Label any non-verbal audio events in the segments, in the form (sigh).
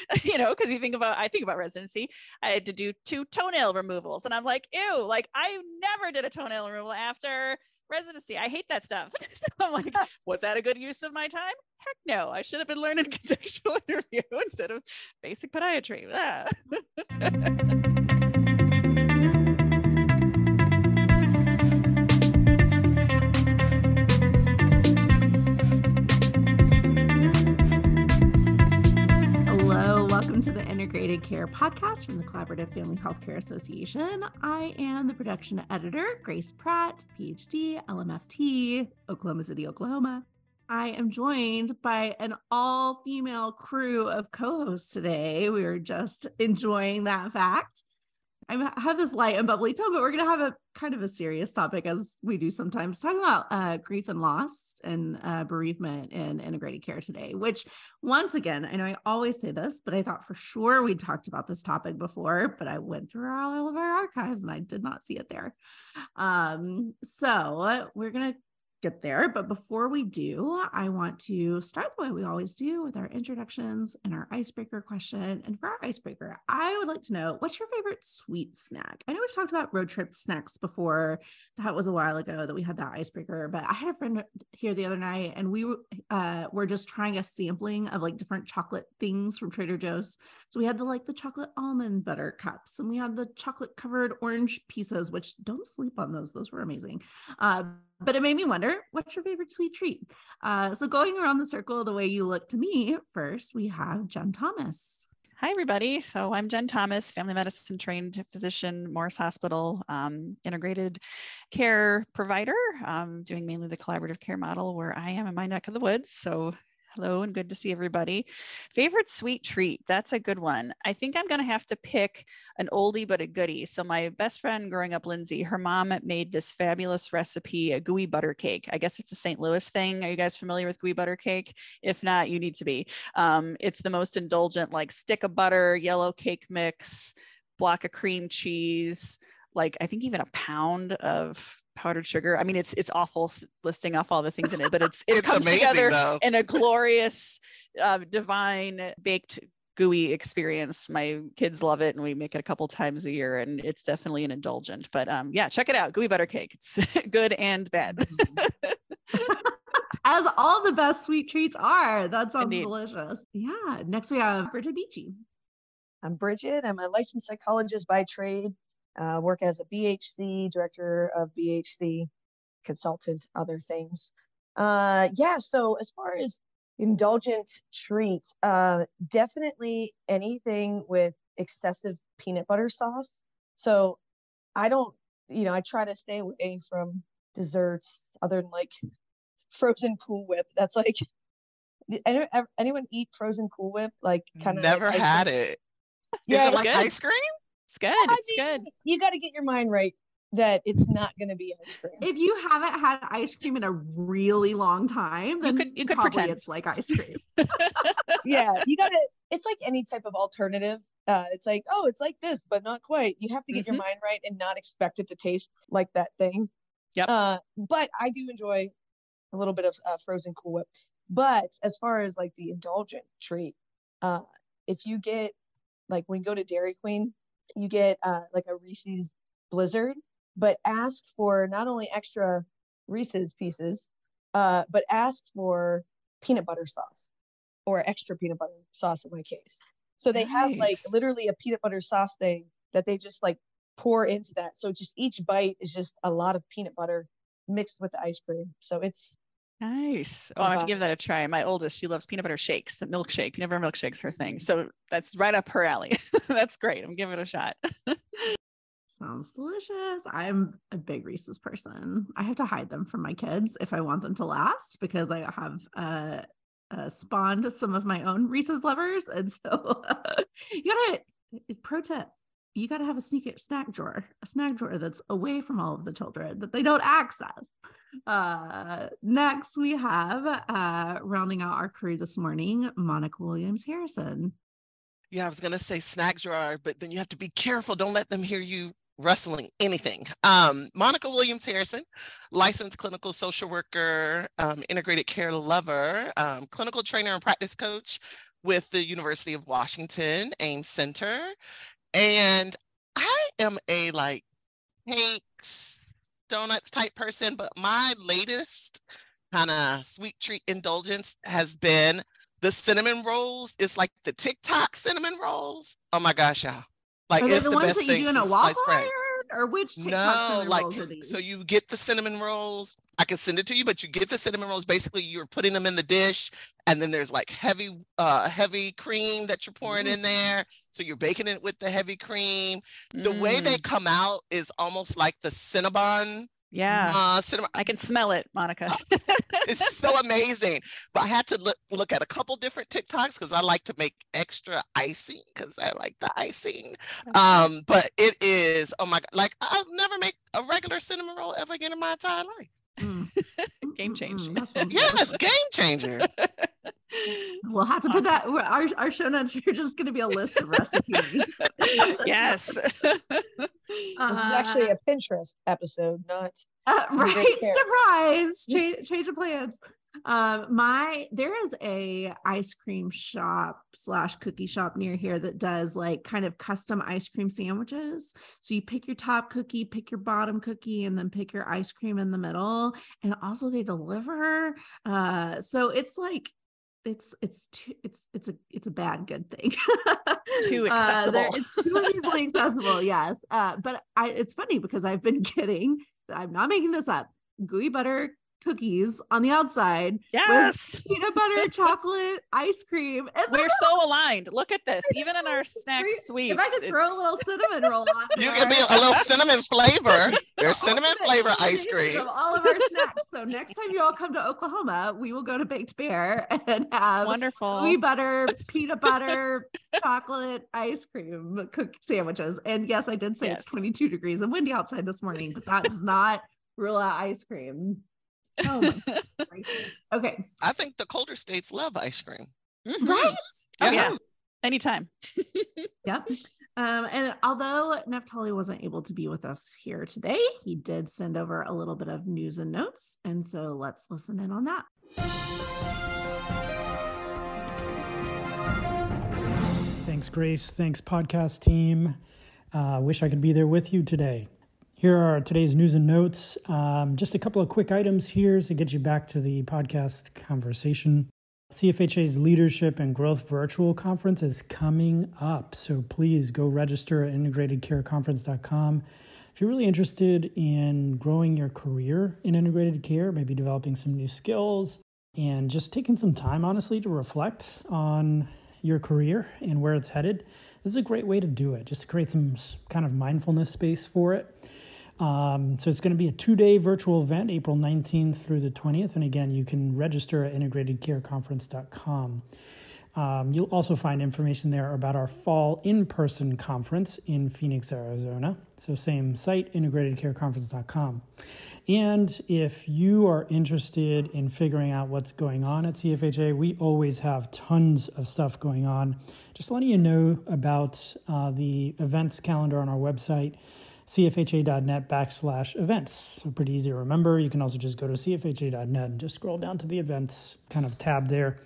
(laughs) you know, because you think about, I think about residency, I had to do two toenail removals. And I'm like, ew, like I never did a toenail removal after residency. I hate that stuff. (laughs) I'm like, (laughs) was that a good use of my time? Heck no. I should have been learning contextual interview instead of basic podiatry. To the Integrated Care podcast from the Collaborative Family Healthcare Association. I am the production editor, Grace Pratt, PhD, LMFT, Oklahoma City, Oklahoma. I am joined by an all female crew of co hosts today. We are just enjoying that fact. I have this light and bubbly tone, but we're going to have a kind of a serious topic as we do sometimes, talking about uh, grief and loss and uh, bereavement in integrated care today. Which, once again, I know I always say this, but I thought for sure we talked about this topic before, but I went through all of our archives and I did not see it there. Um, so we're going to get there. But before we do, I want to start the way we always do with our introductions and our icebreaker question. And for our icebreaker, I would like to know what's your favorite sweet snack? I know we've talked about road trip snacks before. That was a while ago that we had that icebreaker, but I had a friend here the other night and we uh, were just trying a sampling of like different chocolate things from Trader Joe's. So we had the like the chocolate almond butter cups and we had the chocolate covered orange pieces, which don't sleep on those. Those were amazing. Uh, but it made me wonder what's your favorite sweet treat? Uh, so, going around the circle the way you look to me, first we have Jen Thomas. Hi, everybody. So I'm Jen Thomas, family medicine trained physician, Morris Hospital, um, integrated care provider, um, doing mainly the collaborative care model where I am in my neck of the woods. So Hello and good to see everybody. Favorite sweet treat? That's a good one. I think I'm going to have to pick an oldie but a goodie. So my best friend growing up, Lindsay, her mom made this fabulous recipe, a gooey butter cake. I guess it's a St. Louis thing. Are you guys familiar with gooey butter cake? If not, you need to be. Um, it's the most indulgent, like stick of butter, yellow cake mix, block of cream cheese, like I think even a pound of powdered sugar. I mean, it's it's awful listing off all the things in it, but it's it (laughs) it's comes amazing, together though. in a glorious, uh, divine baked gooey experience. My kids love it, and we make it a couple times a year, and it's definitely an indulgent. But um, yeah, check it out, gooey butter cake. It's (laughs) good and bad. Mm-hmm. (laughs) As all the best sweet treats are. That sounds Indeed. delicious. Yeah. Next we have Bridget Beachy. I'm Bridget. I'm a licensed psychologist by trade. Uh, work as a BHC, director of BHC, consultant, other things. Uh, yeah, so as far as indulgent treat, uh, definitely anything with excessive peanut butter sauce. So I don't, you know, I try to stay away from desserts other than like frozen Cool Whip. That's like, anyone eat frozen Cool Whip? Like kind of Never had it. Yeah, it's like good. ice cream? It's good. I It's mean, good. You got to get your mind right that it's not going to be ice cream. If you haven't had ice cream in a really long time, then could- you could probably pretend. it's like ice cream. (laughs) yeah, you got to. It's like any type of alternative. Uh, it's like, oh, it's like this, but not quite. You have to get Mhm. your mind right and not expect it to taste like that thing. Yep. Uh, but I do enjoy a little bit of uh, frozen Cool Whip. But as far as like the indulgent treat, uh, if you get like when you go to Dairy Queen, you get uh, like a Reese's Blizzard, but ask for not only extra Reese's pieces, uh, but ask for peanut butter sauce or extra peanut butter sauce in my case. So they have like literally a peanut butter sauce thing that they just like pour into that. So just each bite is just a lot of peanut butter mixed with the ice cream. So it's Nice. Oh, I have to give that a try. My oldest, she loves peanut butter shakes, the milkshake. Peanut butter milkshake's her thing. So that's right up her alley. (laughs) that's great. I'm giving it a shot. (laughs) Sounds delicious. I'm a big Reese's person. I have to hide them from my kids if I want them to last because I have uh, uh spawned some of my own Reese's lovers. And so (laughs) you gotta pro tip, you gotta have a sneak snack drawer, a snack drawer that's away from all of the children that they don't access. Uh next we have uh rounding out our crew this morning, Monica Williams Harrison. Yeah, I was gonna say snack drawer, but then you have to be careful. Don't let them hear you rustling anything. Um, Monica Williams Harrison, licensed clinical social worker, um, integrated care lover, um, clinical trainer and practice coach, with the University of Washington AIMS Center. And I am a like cakes, donuts type person, but my latest kind of sweet treat indulgence has been the cinnamon rolls. It's like the TikTok cinnamon rolls. Oh my gosh, y'all. Like it's the, the ones best that you thing do in a waffle iron, or which TikTok No, like rolls are these? so you get the cinnamon rolls. I can send it to you, but you get the cinnamon rolls. Basically, you're putting them in the dish, and then there's like heavy, uh, heavy cream that you're pouring in there. So you're baking it with the heavy cream. The way they Mm, come out is almost like the Cinnabon. Yeah, Uh, Cinnabon. I can smell it, Monica. It's so (laughs) amazing. But I had to look look at a couple different TikToks because I like to make extra icing because I like the icing. Um, but it is oh my god, like I'll never make a regular cinnamon roll ever again in my entire life. Mm. (laughs) Game changer. mm, that Yes, game changer. We'll have to put that. Our our show notes are just going to be a list of recipes. (laughs) yes. This is actually a Pinterest episode, not (laughs) Uh, right surprise (laughs) change, change of plans um my there is a ice cream shop slash cookie shop near here that does like kind of custom ice cream sandwiches so you pick your top cookie pick your bottom cookie and then pick your ice cream in the middle and also they deliver uh so it's like it's it's too it's it's a it's a bad good thing. Too (laughs) Uh, there- accessible. it's too easily (laughs) accessible yes. Uh but i it's funny because i've been (laughs) getting i'm not making this up. Gooey butter cookies on the outside yes. peanut butter (laughs) chocolate ice cream and We're so aligned. Look at this. Even in our snack Great. suites. if i could throw a little cinnamon roll on You there, can be a little (laughs) cinnamon flavor. There's the cinnamon flavor ice cream. of all of our snacks so next time you all come to oklahoma we will go to baked bear and have wonderful. gooey butter, peanut butter, chocolate, ice cream cook sandwiches. And yes, I did say Yes. it's 22 degrees and windy outside this morning, but that's not rule out ice cream. Oh. (laughs) Okay. I think the colder states love ice cream. Mhm. Right. Oh, Yeah. yeah. Anytime. (laughs) Yep. Um, and although Neftali wasn't able to be with us here today, he did send over a little bit of news and notes. And so let's listen in on that. Thanks, Grace. Thanks, podcast team. Uh, wish I could be there with you today. Here are today's news and notes. Um, just a couple of quick items here to get you back to the podcast conversation. CFHA's Leadership and Growth Virtual Conference is coming up, so please go register at integratedcareconference.com. If you're really interested in growing your career in integrated care, maybe developing some new skills, and just taking some time, honestly, to reflect on your career and where it's headed, this is a great way to do it, just to create some kind of mindfulness space for it. Um, so it's going to be a two day virtual event, April 19th through the 20th. And again, you can register at integratedcareconference.com. Um, you'll also find information there about our fall in person conference in Phoenix, Arizona. So, same site, integratedcareconference.com. And if you are interested in figuring out what's going on at CFHA, we always have tons of stuff going on. Just letting you know about uh, the events calendar on our website, cfha.net backslash events. So, pretty easy to remember. You can also just go to cfha.net and just scroll down to the events kind of tab there.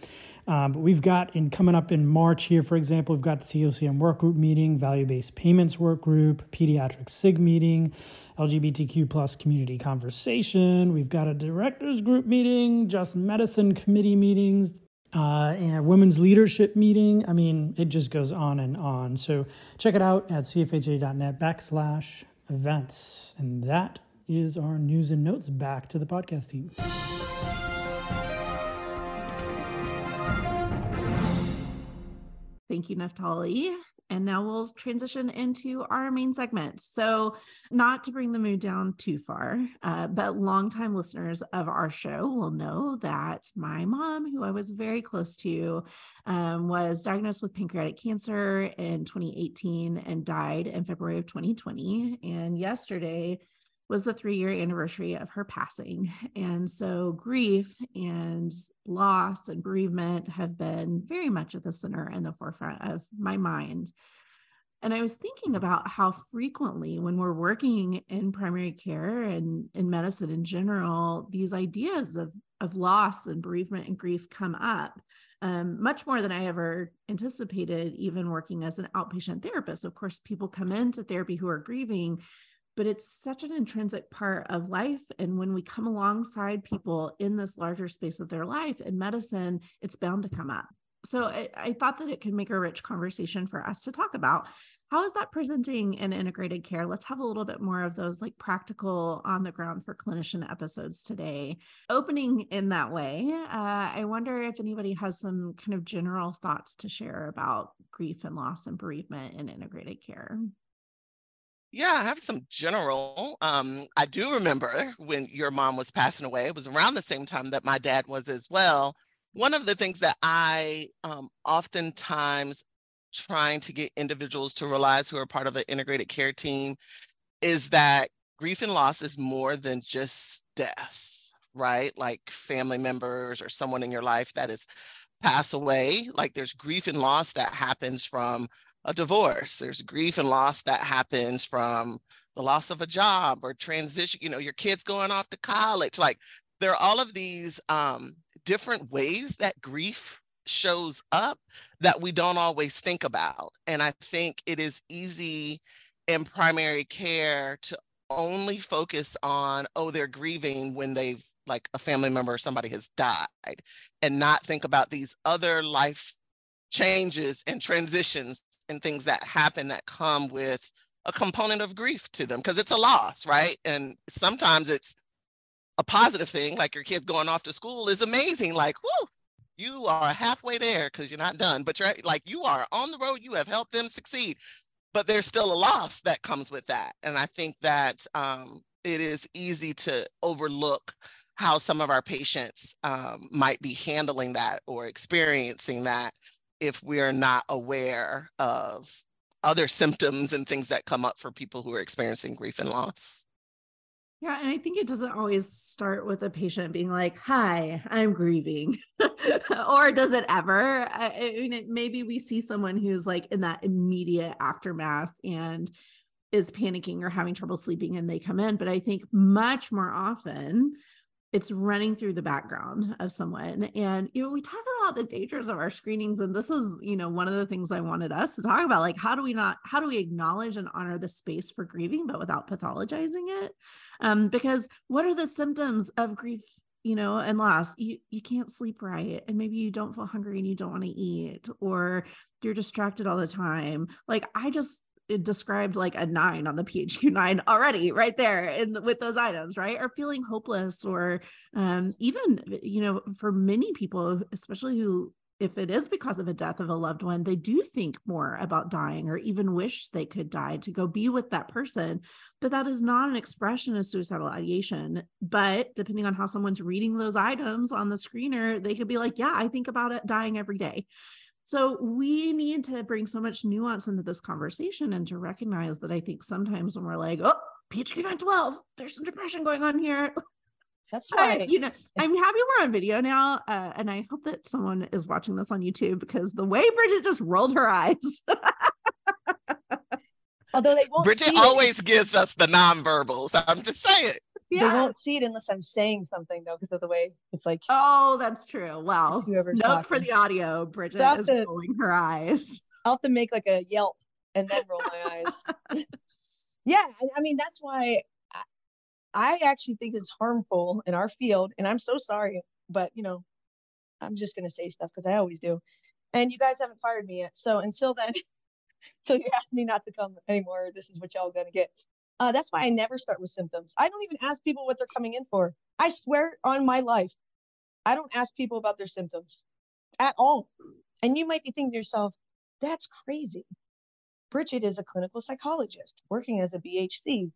Um, but we've got in coming up in March here, for example, we've got the COCM work group meeting, value based payments work group, pediatric SIG meeting, LGBTQ plus community conversation. We've got a directors group meeting, just medicine committee meetings, uh, and women's leadership meeting. I mean, it just goes on and on. So check it out at cfha.net backslash events. And that is our news and notes. Back to the podcast team. Thank you, Neftali. And now we'll transition into our main segment. So, not to bring the mood down too far, uh, but longtime listeners of our show will know that my mom, who I was very close to, um, was diagnosed with pancreatic cancer in 2018 and died in February of 2020. And yesterday, was the three year anniversary of her passing. And so grief and loss and bereavement have been very much at the center and the forefront of my mind. And I was thinking about how frequently, when we're working in primary care and in medicine in general, these ideas of, of loss and bereavement and grief come up. um, much more than I ever anticipated, even working as an outpatient therapist. Of course, people come into therapy who are grieving, but it's such an intrinsic part of life. And when we come alongside people in this larger space of their life in medicine, it's bound to come up. So I, I thought that it could make a rich conversation for us to talk about how is that presenting in integrated care let's have a little bit more of those like practical on the ground for clinician episodes today opening in that way uh, i wonder if anybody has some kind of general thoughts to share about grief and loss and bereavement in integrated care yeah, I have some general. Um, I do remember when your mom was passing away. It was around the same time that my dad was as well. One of the things that I um, oftentimes trying to get individuals to realize who are part of an integrated care team is that grief and loss is more than just death, right? Like family members or someone in your life that is pass away. Like there's grief and loss that happens from a divorce. There's grief and loss that happens from the loss of a job or transition, you know, your kids going off to college. Like there are all of these um, different ways that grief shows up that we don't always think about. And I think it is easy in primary care to only focus on, oh, they're grieving when they've, like a family member or somebody has died, and not think about these other life changes and transitions and things that happen that come with a component of grief to them because it's a loss, right? And sometimes it's a positive thing, like your kids going off to school is amazing. Like, whoo, you are halfway there because you're not done, but you're like you are on the road. You have helped them succeed, but there's still a loss that comes with that. And I think that um, it is easy to overlook how some of our patients um, might be handling that or experiencing that if we're not aware of other symptoms and things that come up for people who are experiencing grief and loss. Yeah, and I think it doesn't always start with a patient being like, "Hi, I'm grieving," (laughs) or does it ever? I, I mean, it, maybe we see someone who's like in that immediate aftermath and is panicking or having trouble sleeping, and they come in. But I think much more often, it's running through the background of someone. And you know we talk about the dangers of our screenings and this is you know one of the things i wanted us to talk about like how do we not how do we acknowledge and honor the space for grieving but without pathologizing it? Um, because what are the symptoms of grief you know and loss? You you can't sleep right and maybe you don't feel hungry and you don't want to eat or you're distracted all the time. Like i just it described like a nine on the PHQ nine already right there in with those items, right? Or feeling hopeless, or um, even you know, for many people, especially who if it is because of a death of a loved one, they do think more about dying or even wish they could die to go be with that person. But that is not an expression of suicidal ideation. But depending on how someone's reading those items on the screener, they could be like, yeah, I think about it dying every day. So we need to bring so much nuance into this conversation and to recognize that I think sometimes when we're like, oh, PHQ 912, there's some depression going on here. That's (laughs) right. I, you know, I'm happy we're on video now. Uh, and I hope that someone is watching this on YouTube because the way Bridget just rolled her eyes. (laughs) Although they won't. Bridget always gives us the nonverbals. I'm just saying yeah. they won't see it unless I'm saying something though, because of the way it's like. Oh, that's true. Well, note talking. for the audio, Bridget so is to, rolling her eyes. (laughs) I'll have to make like a yelp and then roll my eyes. (laughs) yeah, I mean that's why I, I actually think it's harmful in our field, and I'm so sorry, but you know, I'm just gonna say stuff because I always do. And you guys haven't fired me yet, so until then. (laughs) so you asked me not to come anymore. This is what y'all gonna get. Uh, that's why I never start with symptoms. I don't even ask people what they're coming in for. I swear on my life, I don't ask people about their symptoms at all. And you might be thinking to yourself, that's crazy. Bridget is a clinical psychologist working as a BHC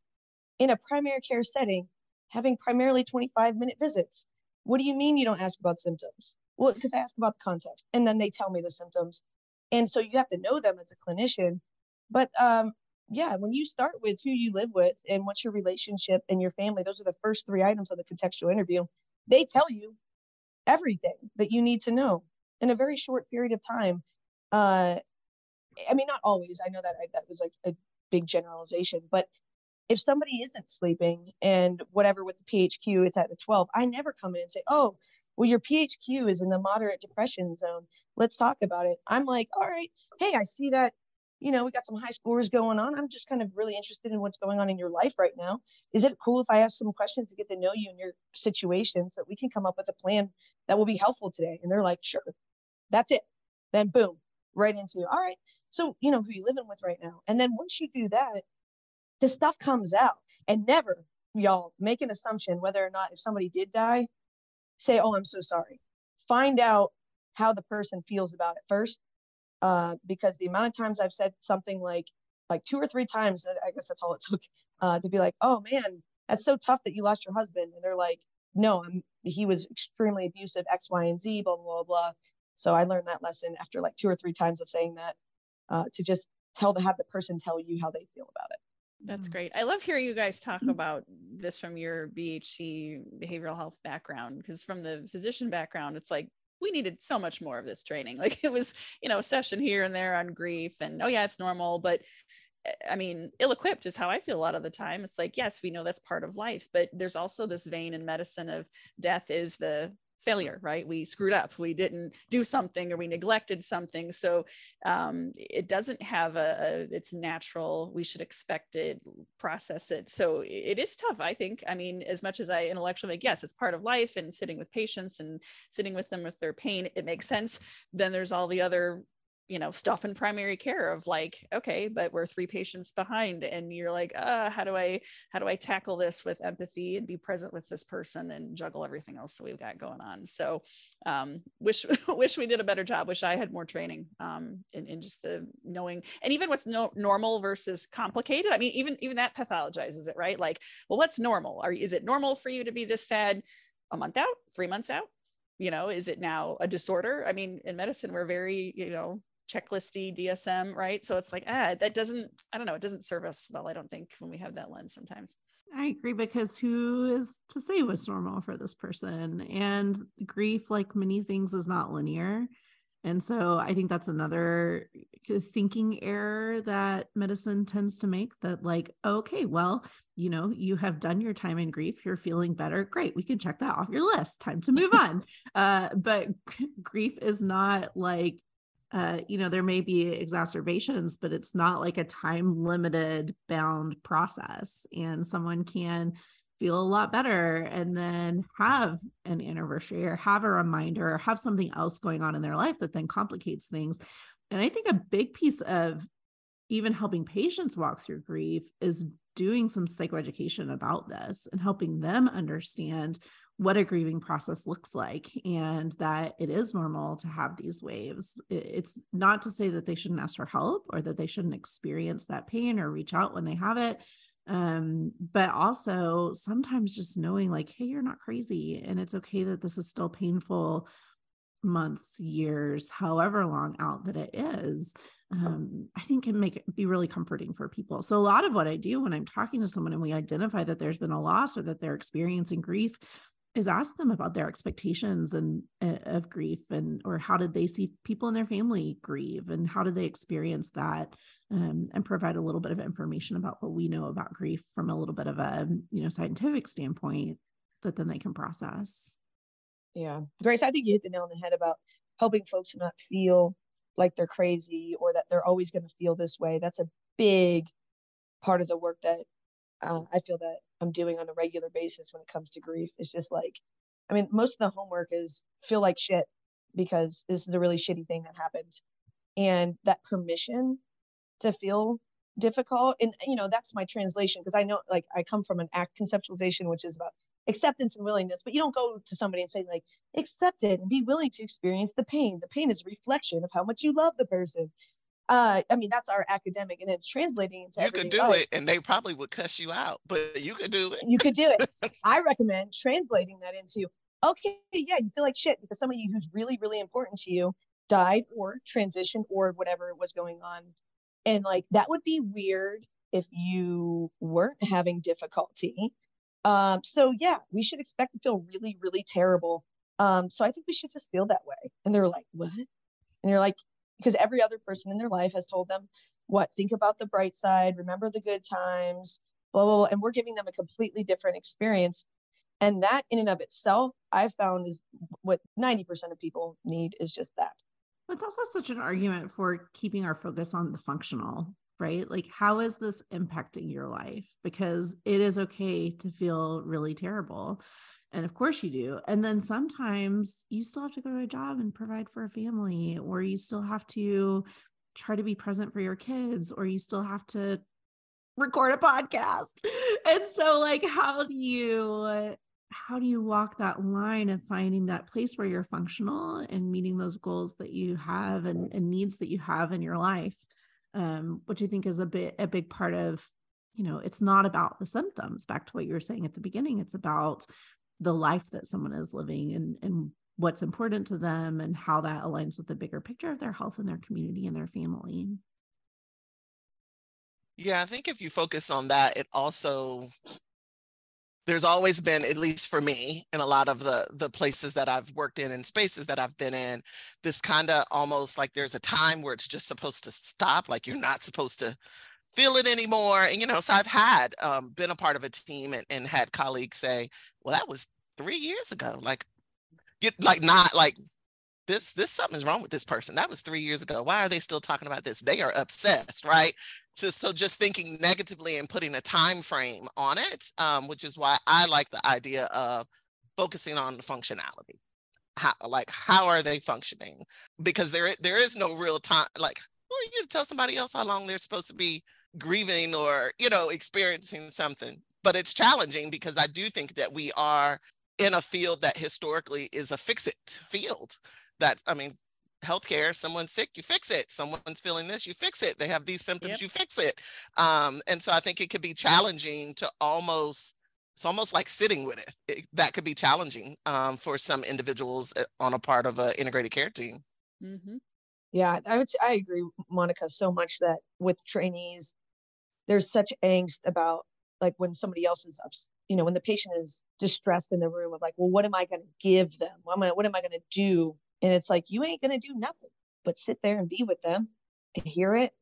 in a primary care setting, having primarily 25 minute visits. What do you mean you don't ask about symptoms? Well, because I ask about the context and then they tell me the symptoms. And so you have to know them as a clinician. But um, yeah, when you start with who you live with and what's your relationship and your family, those are the first three items on the contextual interview. They tell you everything that you need to know in a very short period of time. Uh, I mean, not always. I know that I, that was like a big generalization, but if somebody isn't sleeping and whatever with the PHQ, it's at the 12, I never come in and say, oh, well, your PHQ is in the moderate depression zone. Let's talk about it. I'm like, all right, hey, I see that, you know, we got some high scores going on. I'm just kind of really interested in what's going on in your life right now. Is it cool if I ask some questions to get to know you and your situation so we can come up with a plan that will be helpful today? And they're like, sure, that's it. Then boom, right into, all right, so you know who you living with right now. And then once you do that, the stuff comes out and never y'all make an assumption whether or not if somebody did die say oh i'm so sorry find out how the person feels about it first uh, because the amount of times i've said something like like two or three times i guess that's all it took (laughs) uh, to be like oh man that's so tough that you lost your husband and they're like no I'm, he was extremely abusive x y and z blah blah blah so i learned that lesson after like two or three times of saying that uh, to just tell the have the person tell you how they feel about it that's great. I love hearing you guys talk mm-hmm. about this from your BHC behavioral health background because from the physician background, it's like we needed so much more of this training. (laughs) Like it was, you know, a session here and there on grief and oh yeah, it's normal, but eh, I mean, ill equipped is how I feel a lot of the time. It's like, yes, we know that's part of life, but there's also this vein in medicine of death is the failure right? We screwed up. We didn't do something or we neglected something. So um, it doesn't have a, a, it's natural. We should expect it process it. So it is tough i think. I mean as much as i intellectually like yes it's part of life and sitting with patients and sitting with them with their pain it makes sense. Then there's all the other you know stuff in primary care of like okay but we're three patients behind and you're like uh how do i how do i tackle this with empathy and be present with this person and juggle everything else that we've got going on? So um wish (laughs) wish we did a better job. Wish i had more training um in, in just the knowing and even what's no, normal versus complicated. I mean even even that pathologizes it right? Like well what's normal? Are is it normal for you to be this sad a month out three months out? You know is it now a disorder? I mean in medicine we're very you know checklisty DSM, right? So it's like, ah, that doesn't, I don't know, it doesn't serve us well, I don't think, when we have that lens sometimes. I agree because who is to say what's normal for this person? And grief, like many things, is not linear. And so I think that's another thinking error that medicine tends to make that, like, okay, well, you know, you have done your time in grief, you're feeling better. Great. We can check that off your list. Time to move (laughs) on. Uh, but grief is not like uh, you know, there may be exacerbations, but it's not like a time limited bound process. And someone can feel a lot better and then have an anniversary or have a reminder or have something else going on in their life that then complicates things. And I think a big piece of even helping patients walk through grief is doing some psychoeducation about this and helping them understand what a grieving process looks like and that it is normal to have these waves. It's not to say that they shouldn't ask for help or that they shouldn't experience that pain or reach out when they have it. Um, but also sometimes just knowing, like, hey, you're not crazy and it's okay that this is still painful months, years, however long out that it is, um, I think can make it be really comforting for people. So a lot of what I do when I'm talking to someone and we identify that there's been a loss or that they're experiencing grief, is ask them about their expectations and uh, of grief and or how did they see people in their family grieve and how did they experience that um, and provide a little bit of information about what we know about grief from a little bit of a you know scientific standpoint that then they can process. Yeah. Grace i think you hit the nail on the head about helping folks not feel like they're crazy or that they're always going to feel this way. That's a big part of the work that uh, i feel that I'm doing on a regular basis when it comes to grief. is just like, I mean, most of the homework is feel like shit because this is a really shitty thing that happened. And that permission to feel difficult. And, you know, that's my translation because I know, like, I come from an ACT conceptualization, which is about acceptance and willingness, but you don't go to somebody and say, like, accept it and be willing to experience the pain. The pain is a reflection of how much you love the person uh, I mean, that's our academic, and it's translating into. You could do else. it, and they probably would cuss you out, but you could do it. You could do it. (laughs) I recommend translating that into okay, yeah, you feel like shit because somebody who's really, really important to you died or transitioned or whatever was going on, and like that would be weird if you weren't having difficulty. Um, so yeah, we should expect to feel really, really terrible. Um, so I think we should just feel that way. And they're like, what? And you're like, because every other person in their life has told them what think about the bright side remember the good times blah blah blah and we're giving them a completely different experience And that in and of itself, I've found is what 90% of people need is just that. but It's also such an argument for keeping our focus on the functional, right? Like, how is this impacting your life? Because it is okay to feel really terrible. And of course you do. And then sometimes you still have to go to a job and provide for a family, or you still have to try to be present for your kids, or you still have to record a podcast. (laughs) And so, like, how do you how do you walk that line of finding that place where you're functional and meeting those goals that you have and, and needs that you have in your life um, which i think is a bit a big part of you know it's not about the symptoms back to what you were saying at the beginning it's about the life that someone is living and and what's important to them and how that aligns with the bigger picture of their health and their community and their family. Yeah i think if you focus on that it also there's always been at least for me in a lot of the the places that i've worked in and spaces that i've been in this kind of almost like there's a time where it's just supposed to stop like you're not supposed to feel it anymore and you know so i've had um, been a part of a team and, and had colleagues say well that was three years ago like get like not like this this something's wrong with this person. That was three years ago. Why are they still talking about this? They are obsessed right? So, so just thinking negatively and putting a time frame on it um, which is why i like the idea of focusing on the functionality. How like how are they functioning? Because there there is no real time like well you to tell somebody else how long they're supposed to be grieving or you know experiencing something but it's challenging because i do think that we are in a field that historically is a fix it field that I mean, healthcare, someone's sick, you fix it. Someone's feeling this, you fix it. They have these symptoms, yep. you fix it. Um, and so I think it could be challenging to almost it's almost like sitting with it. it that could be challenging um, for some individuals uh, on a part of an integrated care team. Mm-hmm. Yeah, I would say I agree, Monica, so much that with trainees, there's such angst about like when somebody else is up, you know, when the patient is distressed in the room of like, well, what am I going to give them? What am I, what am I going to do and it's like, you ain't going to do nothing but sit there and be with them and hear it.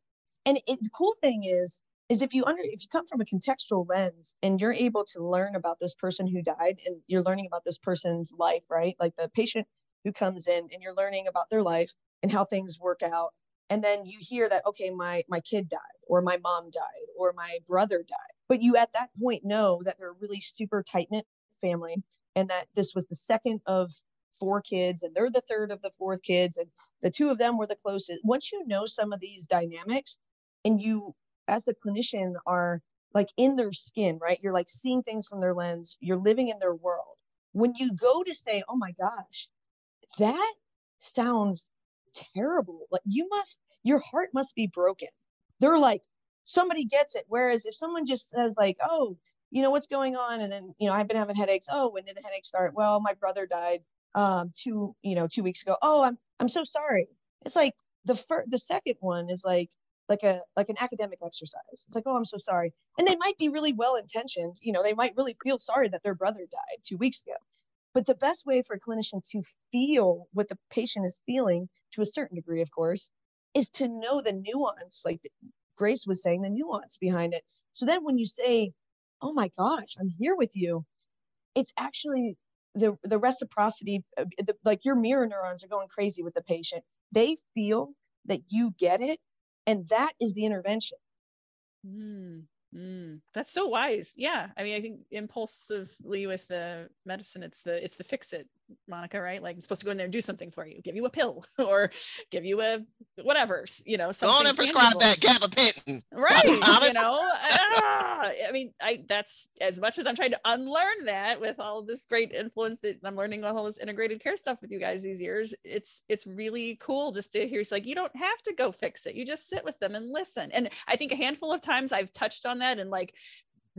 And it, the cool thing is, is if you under if you come from a contextual lens and you're able to learn about this person who died and you're learning about this person's life, right? Like the patient who comes in and you're learning about their life and how things work out. And then you hear that, okay, my my kid died, or my mom died, or my brother died. But you at that point know that they're a really super tight knit family and that this was the second of four kids and they're the third of the fourth kids and the two of them were the closest. Once you know some of these dynamics and you as the clinician are like in their skin right? You're like seeing things from their lens. You're living in their world. When you go to say oh my gosh that sounds terrible. Like you must your heart must be broken. They're like somebody gets it. Whereas if someone just says like oh you know what's going on? And then you know i've been having headaches. Oh when did the headaches start? Well my brother died um two you know two weeks ago. Oh i'm i'm so sorry. It's like the first the second one is like like a like an academic exercise. It's like oh i'm so sorry. And they might be really well intentioned you know they might really feel sorry that their brother died two weeks ago. But the best way for a clinician to feel what the patient is feeling to a certain degree of course is to know the nuance like grace was saying the nuance behind it so then when you say oh my gosh i'm here with you it's actually the the reciprocity uh, the, like your mirror neurons are going crazy with the patient they feel that you get it and that is the intervention mm. Mm, that's so wise. Yeah. I mean, I think impulsively with the medicine, it's the it's the fix it, Monica, right? Like I'm supposed to go in there and do something for you, give you a pill (laughs) or give you a whatever, you know, something. Go on and prescribe that gabapentin. Right. you know, (laughs) ah, I mean, I that's as much as I'm trying to unlearn that with all this great influence that I'm learning all this integrated care stuff with you guys these years. It's it's really cool just to hear it's like you don't have to go fix it. You just sit with them and listen. And I think a handful of times I've touched on that and like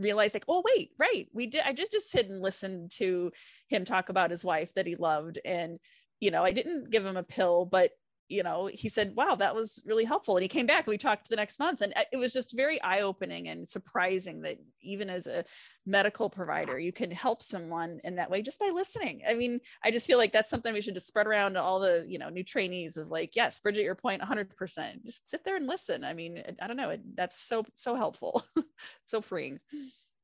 realized like oh wait right we did i just just sit and listened to him talk about his wife that he loved and you know i didn't give him a pill but you know he said wow that was really helpful. And he came back and we talked the next month. And uh, it was just very eye-opening and surprising that even as a medical provider you can help someone in that way just by listening. I mean i just feel like that's something we should just spread around to all the you know new trainees of like yes bridget your point 100% just sit there and listen. I mean i don't know. That's so so helpful. (laughs) So freeing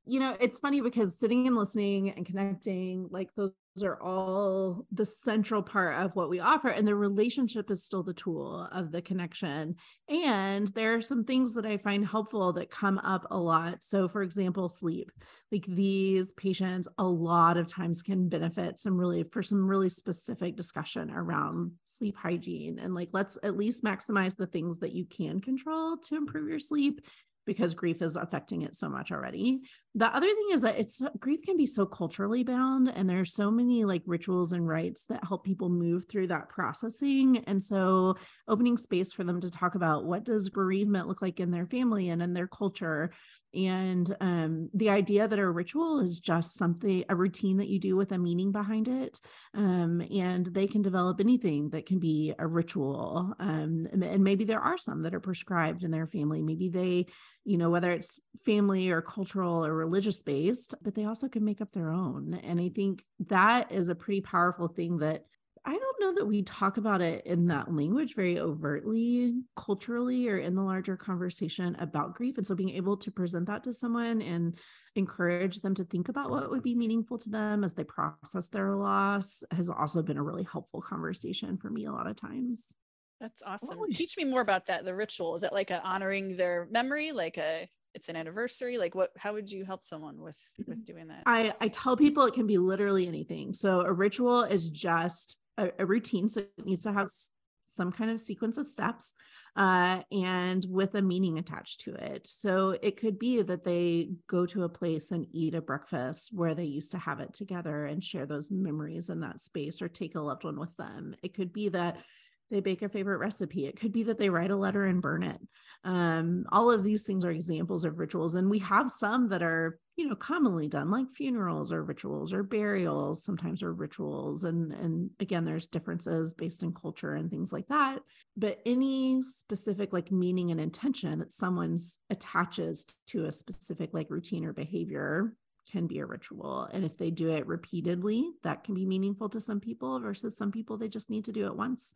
you know, it's funny because sitting and listening and connecting, like those are all the central part of what we offer. And the relationship is still the tool of the connection. And there are some things that I find helpful that come up a lot. So, for example, sleep. Like these patients, a lot of times can benefit some really for some really specific discussion around sleep hygiene. And like, let's at least maximize the things that you can control to improve your sleep because grief is affecting it so much already. The other thing is that it's grief can be so culturally bound and there's so many like rituals and rites that help people move through that processing. And so opening space for them to talk about what does bereavement look like in their family and in their culture. And um, the idea that a ritual is just something a routine that you do with a meaning behind it um, and they can develop anything that can be a ritual um, and maybe there are some that are prescribed in their family. Maybe they you know, whether it's family or cultural or religious based, but they also can make up their own. And I think that is a pretty powerful thing that I don't know that we talk about it in that language very overtly, culturally, or in the larger conversation about grief. And so being able to present that to someone and encourage them to think about what would be meaningful to them as they process their loss has also been a really helpful conversation for me a lot of times. That's awesome. Teach me more about that. The ritual is it like a honoring their memory, like a it's an anniversary. Like what? How would you help someone with with doing that? I I tell people it can be literally anything. So a ritual is just a, a routine. So it needs to have some kind of sequence of steps uh, and with a meaning attached to it. So it could be that they go to a place and eat a breakfast where they used to have it together and share those memories in that space or take a loved one with them. It could be that they bake a favorite recipe. It could be that they write a letter and burn it. Um, all of these things are examples of rituals. And we have some that are, you know, commonly done, like funerals or rituals or burials, sometimes are rituals. And, and again, there's differences based in culture and things like that. But any specific like meaning and intention that someone's attaches to a specific like routine or behavior can be a ritual. And if they do it repeatedly, that can be meaningful to some people versus some people they just need to do it once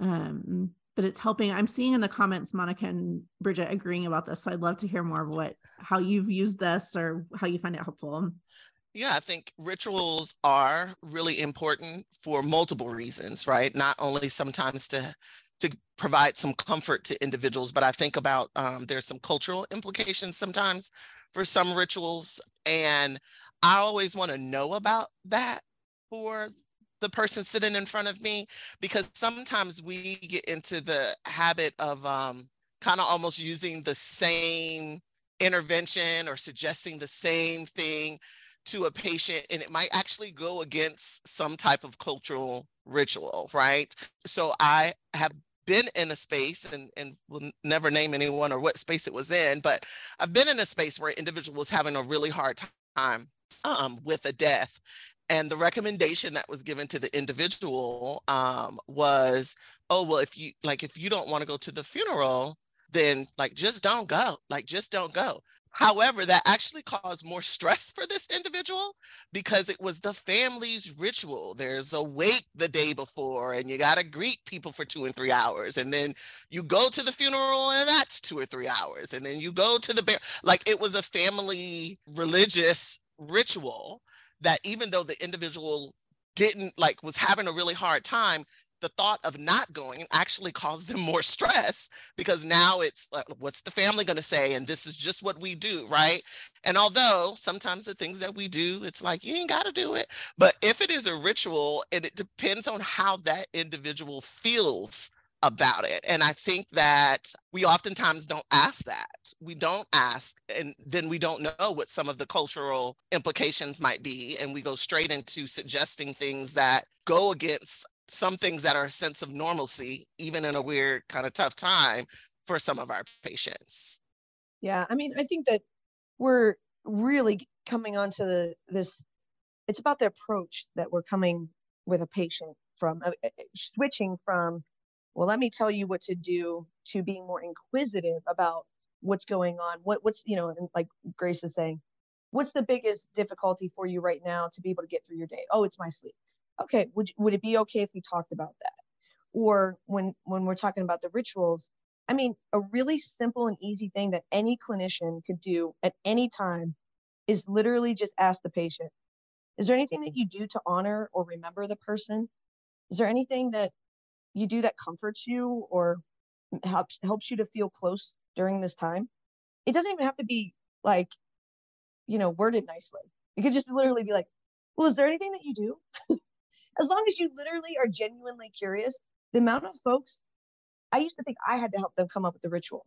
um, but it's helping i'm seeing in the comments monica and bridget agreeing about this so i'd love to hear more of what how you've used this or how you find it helpful yeah, I think rituals are really important for multiple reasons, right? Not only sometimes to to provide some comfort to individuals, but I think about um, there's some cultural implications sometimes for some rituals, and I always want to know about that for the person sitting in front of me because sometimes we get into the habit of um, kind of almost using the same intervention or suggesting the same thing to a patient and it might actually go against some type of cultural ritual right? So i have been in a space and, and will never name anyone or what space it was in but i've been in a space where an individual was having a really hard time um, with a death and the recommendation that was given to the individual um, was oh well if you like if you don't want to go to the funeral then like just don't go like just don't go. However that actually caused more stress for this individual because it was the family's ritual. There's a wake the day before and you got to greet people for two and three hours and then you go to the funeral and that's two or three hours and then you go to the bear like it was a family religious ritual that even though the individual didn't like was having a really hard time the thought of not going actually caused them (laughs) more stress because now it's like, what's the family going to say? And this is just what we do right? And although sometimes the things that we do it's like you ain't got to do it. But if it is a ritual and it depends on how that individual feels about it. And I think that we oftentimes don't ask that. We don't ask, and then we don't know what some of the cultural implications might be. And we go straight into suggesting things that go against some things that are a sense of normalcy, even in a weird, kind of tough time for some of our patients. Yeah. I mean, I think that we're really coming onto the, this, it's about the approach that we're coming with a patient from, uh, uh switching from well let me tell you what to do to being more inquisitive about what's going on. What what's you know and like grace is saying what's the biggest difficulty for you right now to be able to get through your day? Oh it's my sleep. Okay would, would it be okay if we talked about that? Or when when we're talking about the rituals i mean a really simple and easy thing that any clinician could do at any time is literally just ask the patient, is there anything that you do to honor or remember the person? Is there anything that you do that comforts you or helps helps you to feel close during this time? It doesn't even have to be like, you know, worded nicely. It could just literally be like, well, is there anything that you do? (laughs) as long as you literally are genuinely curious, the amount of folks, I used to think I had to help them come up with the ritual.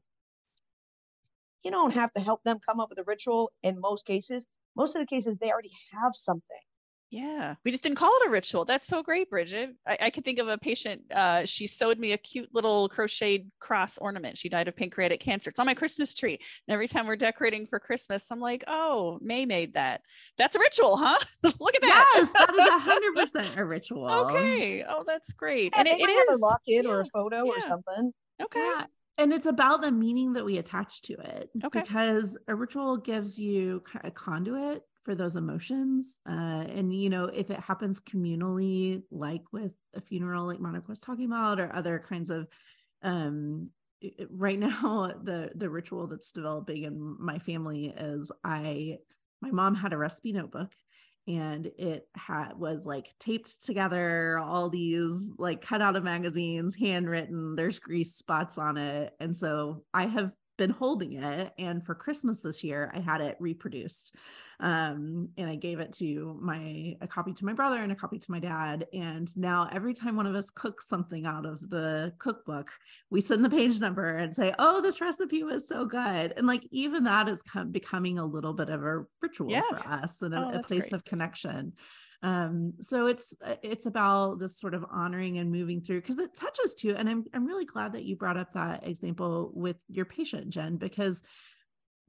You don't have to help them come up with a ritual in most cases. Most of the cases, they already have something. Yeah, we just didn't call it a ritual. That's so great, Bridget. I, I could think of a patient. Uh, she sewed me a cute little crocheted cross ornament. She died of pancreatic cancer. It's on my Christmas tree. And every time we're decorating for Christmas, I'm like, oh, May made that. That's a ritual, huh? (laughs) Look at that. Yes, that is a hundred (laughs) percent a ritual. Okay. Oh, that's great. Yeah, and they it, might it have is a locket or a yeah, photo or something. Okay. Yeah. And it's about the meaning that we attach to it. Okay. Because a ritual gives you a conduit for those emotions. Uh, and, you know, if it happens communally, like with a funeral, like Monica was talking about, or other kinds of, um, right (laughs) now, the, the ritual that's developing in my family is I, my mom had a recipe notebook and it had was like taped together all these like cut out of magazines handwritten there's grease spots on it and so i have been holding it and for christmas this year i had it reproduced um and i gave it to my a copy to my brother and a copy to my dad and now every time one of us cooks something out of the cookbook we send the page number and say oh this recipe was so good and like even that is com- becoming a little bit of a ritual Yeah. for us and a, Oh, a place great. of connection um so it's uh, it's about this sort of honoring and moving through because it touches too and I'm, I'm really glad that you brought up that example with your patient jen because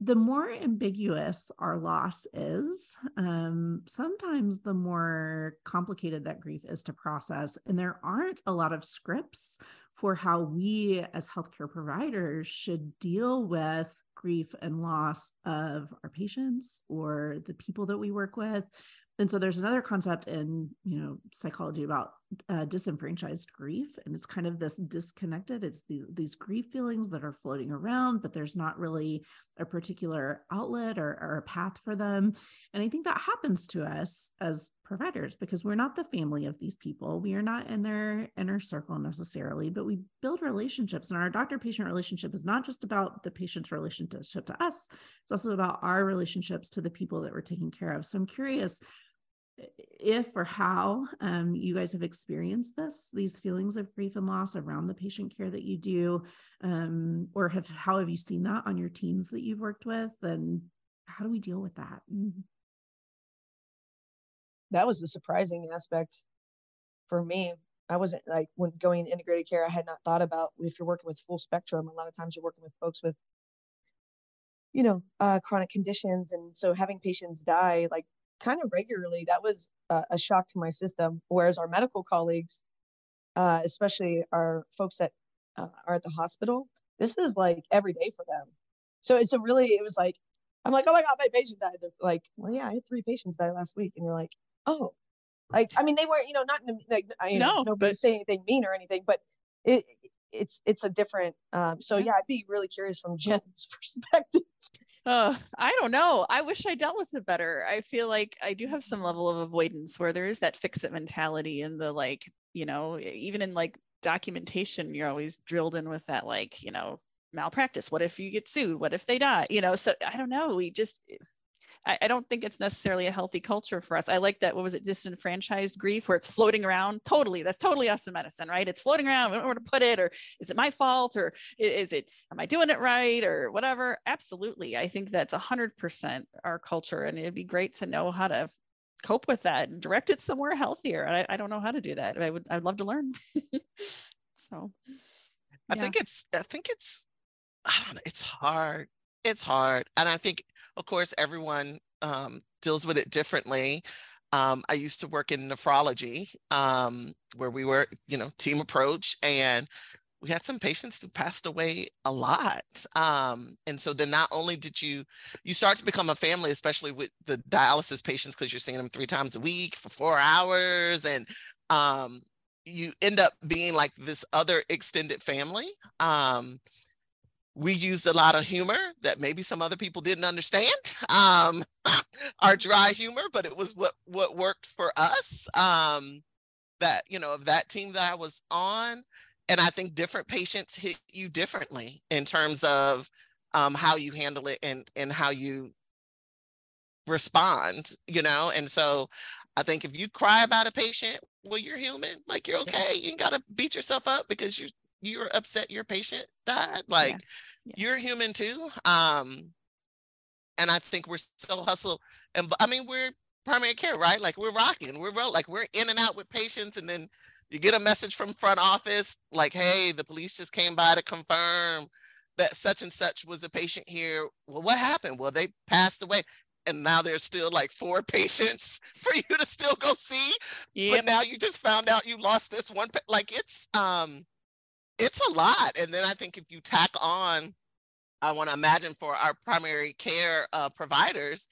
the more ambiguous our loss is, um, sometimes the more complicated that grief is to process. And there aren't a lot of scripts for how we as healthcare providers should deal with grief and loss of our patients or the people that we work with. And so there's another concept in, you know, psychology about uh, disenfranchised grief, and it's kind of this disconnected. It's the, these grief feelings that are floating around, but there's not really a particular outlet or, or a path for them. And I think that happens to us as providers because we're not the family of these people. We are not in their inner circle necessarily, but we build relationships. And our doctor patient relationship is not just about the patient's relationship to us, it's also about our relationships to the people that we're taking care of. So I'm curious if or how um, you guys have experienced this these feelings of grief and loss around the patient care that you do um, or have how have you seen that on your teams that you've worked with and how do we deal with that That was the surprising aspect for me. I wasn't like when going integrated care, I had not thought about if you're working with full spectrum, a lot of times you're working with folks with, you know, uh, chronic conditions. And so having patients die like kind of regularly, that was a, a shock to my system. Whereas our medical colleagues, uh, especially our folks that uh, are at the hospital, this is like every day for them. So it's a really, it was like, I'm like, oh my God, my patient died. They're like, well, yeah, I had three patients die last week. And you're like, oh, like, I mean, they weren't, you know, not in, like, I, know, No, but- say anything mean or anything, but it, it's, it's a different, um, so yeah, I'd be really curious from Jen's (laughs) perspective. Uh, I don't know. I wish I dealt with it better. I feel like I do have some level of avoidance where there is that fix it mentality and the like, you know, even in like documentation, you're always drilled in with that, like, you know, malpractice. What if you get sued? What if they die? You know, so I don't know. We just, I, I don't think it's necessarily a healthy culture for us. I like that. What was it? Disenfranchised grief, where it's floating around. Totally. That's totally us in medicine, right? It's floating around. We don't know where to put it, or is it my fault, or is it, am I doing it right, or whatever? Absolutely. I think that's a hundred percent our culture, and it'd be great to know how to cope with that and direct it somewhere healthier. And I, I don't know how to do that. I would, I'd love to learn. (laughs) so, I yeah. think it's I think it's I don't know, it's hard. It's hard. And I think of course everyone um, deals with it differently. Um, I used to work in nephrology um, where we were, you know, team approach and we had some patients who passed away a lot. Um, and so then not only did you you start to become a family, especially with the dialysis patients, because you're seeing them three times a week for four hours and um, you end up being like this other extended family. We used a lot of humor that maybe some other people didn't understand (laughs) um, (laughs) our dry humor but it was what what worked for us um, that you know of that team that i was on and i think different patients hit you differently in terms of um, how you handle it and and how you respond you know? And so i think if you cry about a patient well you're human like you're okay you gotta beat yourself up because you you're upset your patient died like yeah. Yeah. you're human too um and i think we're so hustle and i mean we're primary care right like we're rocking we're like we're in and out with patients and then you get a message from front office like hey the police just came by to confirm that such and such was a patient here well what happened well they passed away and now there's still like four (laughs) patients for you to still go see yep. but now you just found out you lost this one like it's um it's a lot. And then I think if you tack on, I want to imagine for our primary care uh, providers,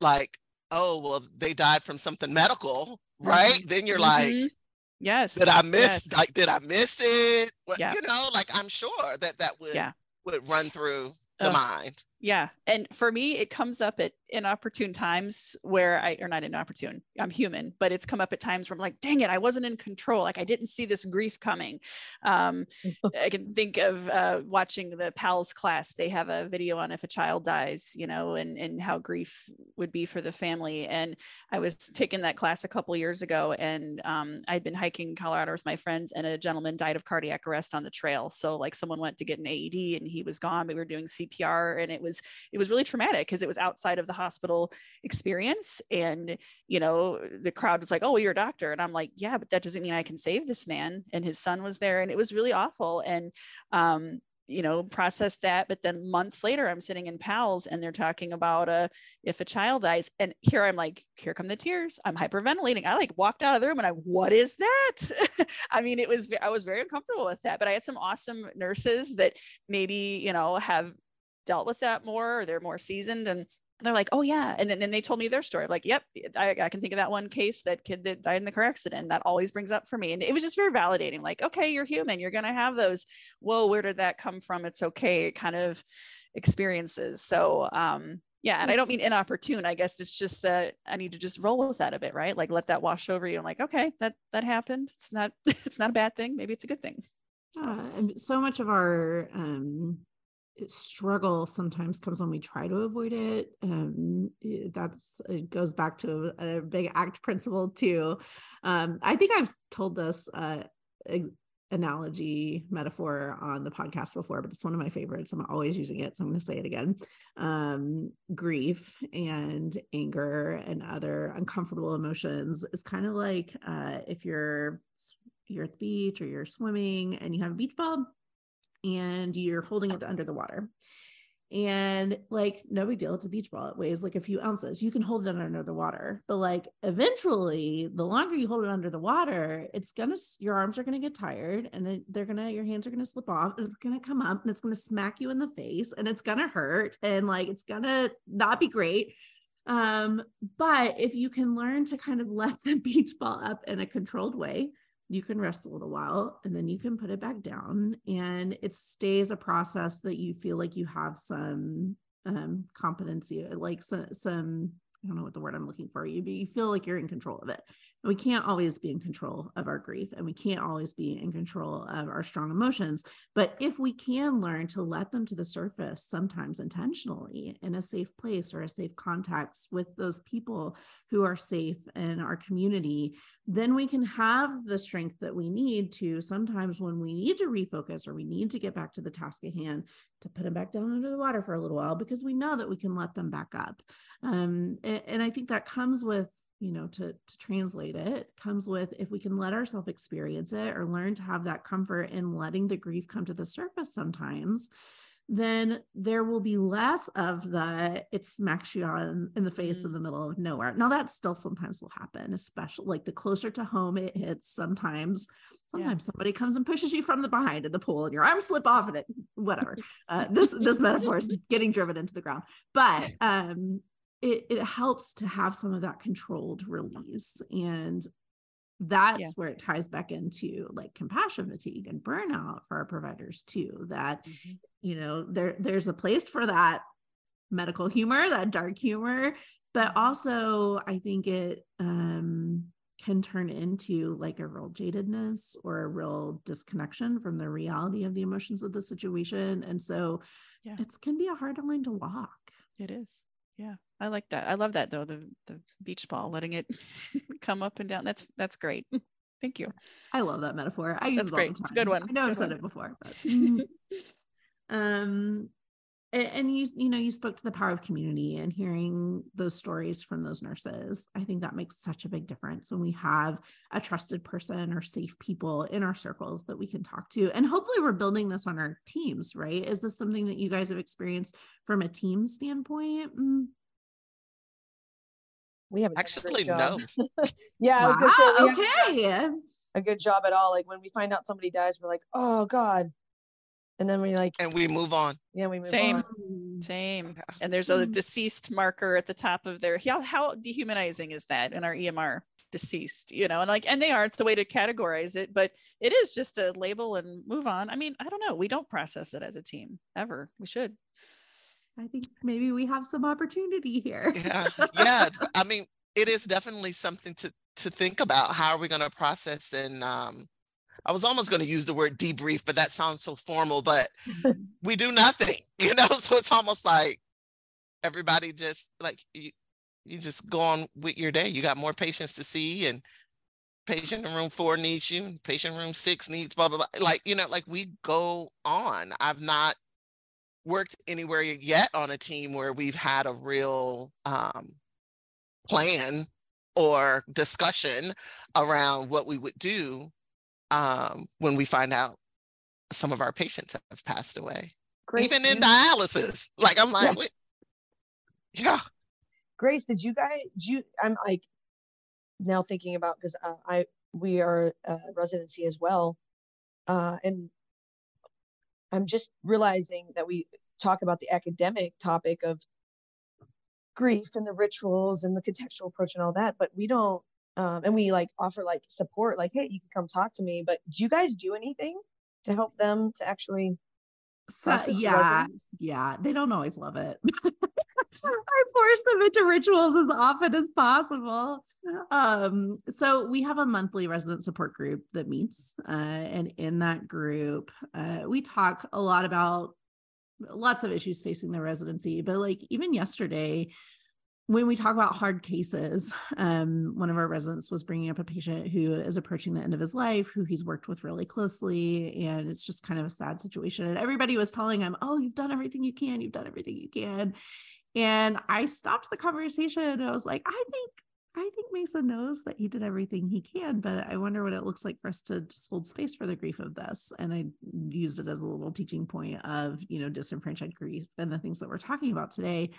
like, oh, well, they died from something medical, right? Mm-hmm. Then you're mm-hmm. like, yes. Did I miss? Yes. Like, did I miss it? What, yeah. You know, like I'm sure that that would yeah. would run through the mind. Yeah. And for me, it comes up at inopportune times where I, or not inopportune, I'm human, but it's come up at times where I'm like, dang it, I wasn't in control. Like I didn't see this grief coming. Um, (laughs) I can think of uh, watching the PALS class. They have a video on if a child dies, you know, and, and how grief would be for the family. And I was taking that class a couple years ago and um, I'd been hiking in Colorado with my friends and a gentleman died of cardiac arrest on the trail. So like someone went to get an AED and he was gone. We were doing CPR and it was, it was really traumatic because it was outside of the hospital experience. And you know the crowd was like oh well, you're a doctor. And i'm like yeah but that doesn't mean i can save this man. And his son was there and it was really awful. And um, you know process that but then months later i'm sitting in PALS and they're talking about uh if a child dies. And here i'm like here come the tears. I'm hyperventilating. I like walked out of the room and i what is that? (laughs) I mean it was i was very uncomfortable with that but i had some awesome nurses that maybe you know have dealt with that more or they're more seasoned and they're like, oh yeah. And then, then they told me their story. like, yep, I, I, can think of that one case, that kid that died in the car accident. That always brings up for me. And it was just very validating. Like, okay, you're human. You're going to have those. Whoa, where did that come from? It's okay. Kind of experiences. So, um, yeah. And I don't mean inopportune. I guess it's just that I need to just roll with that a bit, right? Like let that wash over you. I'm like, okay, that, that happened. It's not, (laughs) it's not a bad thing. Maybe it's a good thing. So. So much of our, um, struggle sometimes comes when we try to avoid it um that's it goes back to a, a big ACT principle too. Um i think i've told this uh analogy metaphor on the podcast before but it's one of my favorites. I'm always using it so i'm going to say it again. Um grief and anger and other uncomfortable emotions is kind of like uh if you're you're at the beach or you're swimming and you have a beach ball and you're holding it under the water. And like, no big deal. It's a beach ball. It weighs like a few ounces. You can hold it under the water. But like, eventually, the longer you hold it under the water, it's gonna, your arms are gonna get tired and then they're gonna, your hands are gonna slip off and it's gonna come up and it's gonna smack you in the face and it's gonna hurt and like, it's gonna not be great. Um, but if you can learn to kind of (laughs) let the beach ball up in a controlled way, you can rest a little while and then you can put it back down and it stays a process that you feel like you have some um competency like some, some I don't know what the word I'm looking for you, but you feel like you're in control of it. We can't always be in control of our grief and we can't always be in control of our strong emotions. But if we can learn to let them to the surface, sometimes intentionally in a safe place or a safe context with those people who are safe in our community, then we can have the strength that we need to sometimes when we need to refocus or we need to get back to the task at hand to put them back down under the water for a little while because we know that we can let them back up. Um, and, and I think that comes with you know to to translate it comes with if we can let ourselves experience it or learn to have that comfort in letting the grief come to the surface sometimes then there will be less of the it smacks you on in the face mm. in the middle of nowhere. Now that still sometimes will happen, especially like the closer to home it hits. Sometimes, sometimes yeah. somebody comes and pushes you from the behind in the pool, and your arms slip off, and it whatever. Uh, this (laughs) this metaphor is getting driven into the ground, but (laughs) um, it, it helps to have some of that controlled release and that's Yeah. where it ties back into like compassion fatigue and burnout for our providers too that Mhm. you know there there's a place for that medical humor that dark humor but also i think it um can turn into like a real jadedness or a real disconnection from the reality of the emotions of the situation and so Yeah. it can be a hard line to walk It is. Yeah. I like that. I love that though, the the beach ball, letting it (laughs) come up and down. That's that's great. (laughs) Thank you. i love that metaphor i use That's it all great. the time It's a good one. i know I've said one. it before but (laughs) um a- and you you know you spoke to the power of community and hearing those stories from those nurses i think that makes such a big difference when we have a trusted person or safe people in our circles that we can talk to and hopefully we're building this on our teams right is this something that you guys have experienced from a team standpoint Mm, We haven't Actually, no. (laughs) yeah, I was wow, we ah, haven't okay a good job at all. Like when we find out somebody dies, we're like, oh God. And then we like, And we move on. yeah, we move Same. on. Same. And there's a deceased marker at the top of their how how dehumanizing is that in our EMR? Deceased, you know, and like and they are, it's the way to categorize it, but it is just a label and move on. I mean, I don't know. We don't process it as a team ever. We should. I think maybe we have some opportunity here Yeah. (laughs) Yeah. I mean, it is definitely something to to think about. How are we going to process and um I was almost going to use the word debrief, but that sounds so formal, but (laughs) we do nothing, (laughs) you know? So it's almost like everybody just like you, you just go on with your day. You got more patients to see and patient in room four needs you, patient room six needs blah, blah, blah. Like, you know, like we go on. I've not worked anywhere yet on a team where we've had a real um, plan or discussion around what we would do um, when we find out some of our patients have passed away, Grace, even in dialysis. Like I'm like, Yeah. yeah, Grace, did you guys, did you, I'm like now thinking about, because uh, I, we are uh, residency as well. Uh, and I'm just realizing that we talk about the academic topic of grief and the rituals and the contextual approach and all that, but we don't, um, and we like offer like support, like, hey, you can come talk to me. But do you guys do anything to help them to actually so yeah. yeah they don't always love it. (laughs) I force them into rituals as often as possible. Um so we have a monthly resident support group that meets uh, and in that group uh, we talk a lot about lots of issues facing the residency but like even yesterday when we talk about hard cases, um, one of our residents was bringing up a patient who is approaching the end of his life, who he's worked with really closely, and it's just kind of a sad situation. And everybody was telling him, "Oh, you've done everything you can. You've done everything you can." And I stopped the conversation. And I was like, "I think." I think Mason knows that he did everything he can, but I wonder what it looks like for us to just hold space for the grief of this. And I used it as a little teaching point of, you know, disenfranchised grief and the things that we're talking about today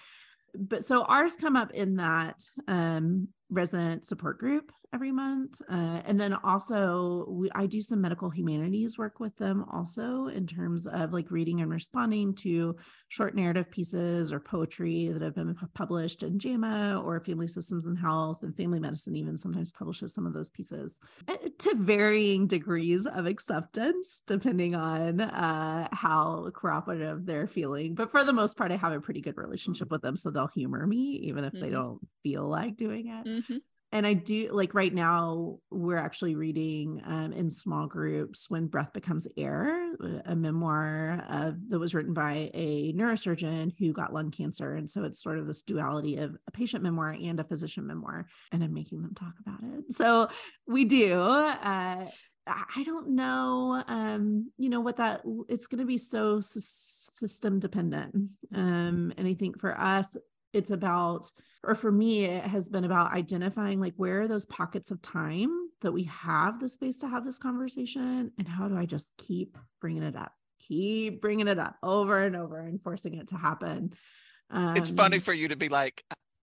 but so ours come up in that um, resident support group every month uh, and then also we, i do some medical humanities work with them also in terms of like reading and responding to short narrative pieces or poetry that have been published in JAMA or family systems and health and family medicine even sometimes publishes some of those pieces uh, to varying degrees of acceptance depending on uh, how cooperative they're feeling. But for the most part i have a pretty good relationship with them so they'll humor me even if they Mhm. don't feel like doing it Mhm. and I do like right now we're actually reading um, in small groups when breath becomes air, a memoir that was written by a neurosurgeon who got lung cancer, and so it's sort of this duality of a patient memoir and a physician memoir, and I'm making them talk about it. So we do. Uh, I don't know, um, you know, what that it's going to be so sys- system dependent, um, and I think for us it's about or for me it has been about identifying like where are those pockets of time that we have the space to have this conversation and how do i just keep bringing it up keep bringing it up over and over and forcing it to happen um, it's funny for you to be like,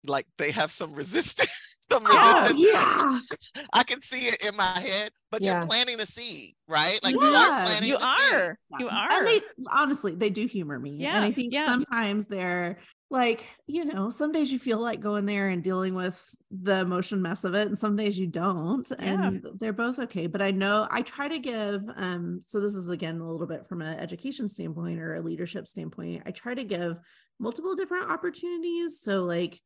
like they have some resistance, (laughs) some Oh, resistance. yeah. (laughs) I can see it in my head, but Yeah. you're planting the seed, right? Like you are planting You the seed. are. You are. and they honestly they do humor me and i think yeah. sometimes they're like you know some days you feel like going there and dealing with the emotion mess of it and some days you don't Yeah. and they're both okay but i know i try to give um so this is again a little bit from an education standpoint or a leadership standpoint i try to give multiple different opportunities so like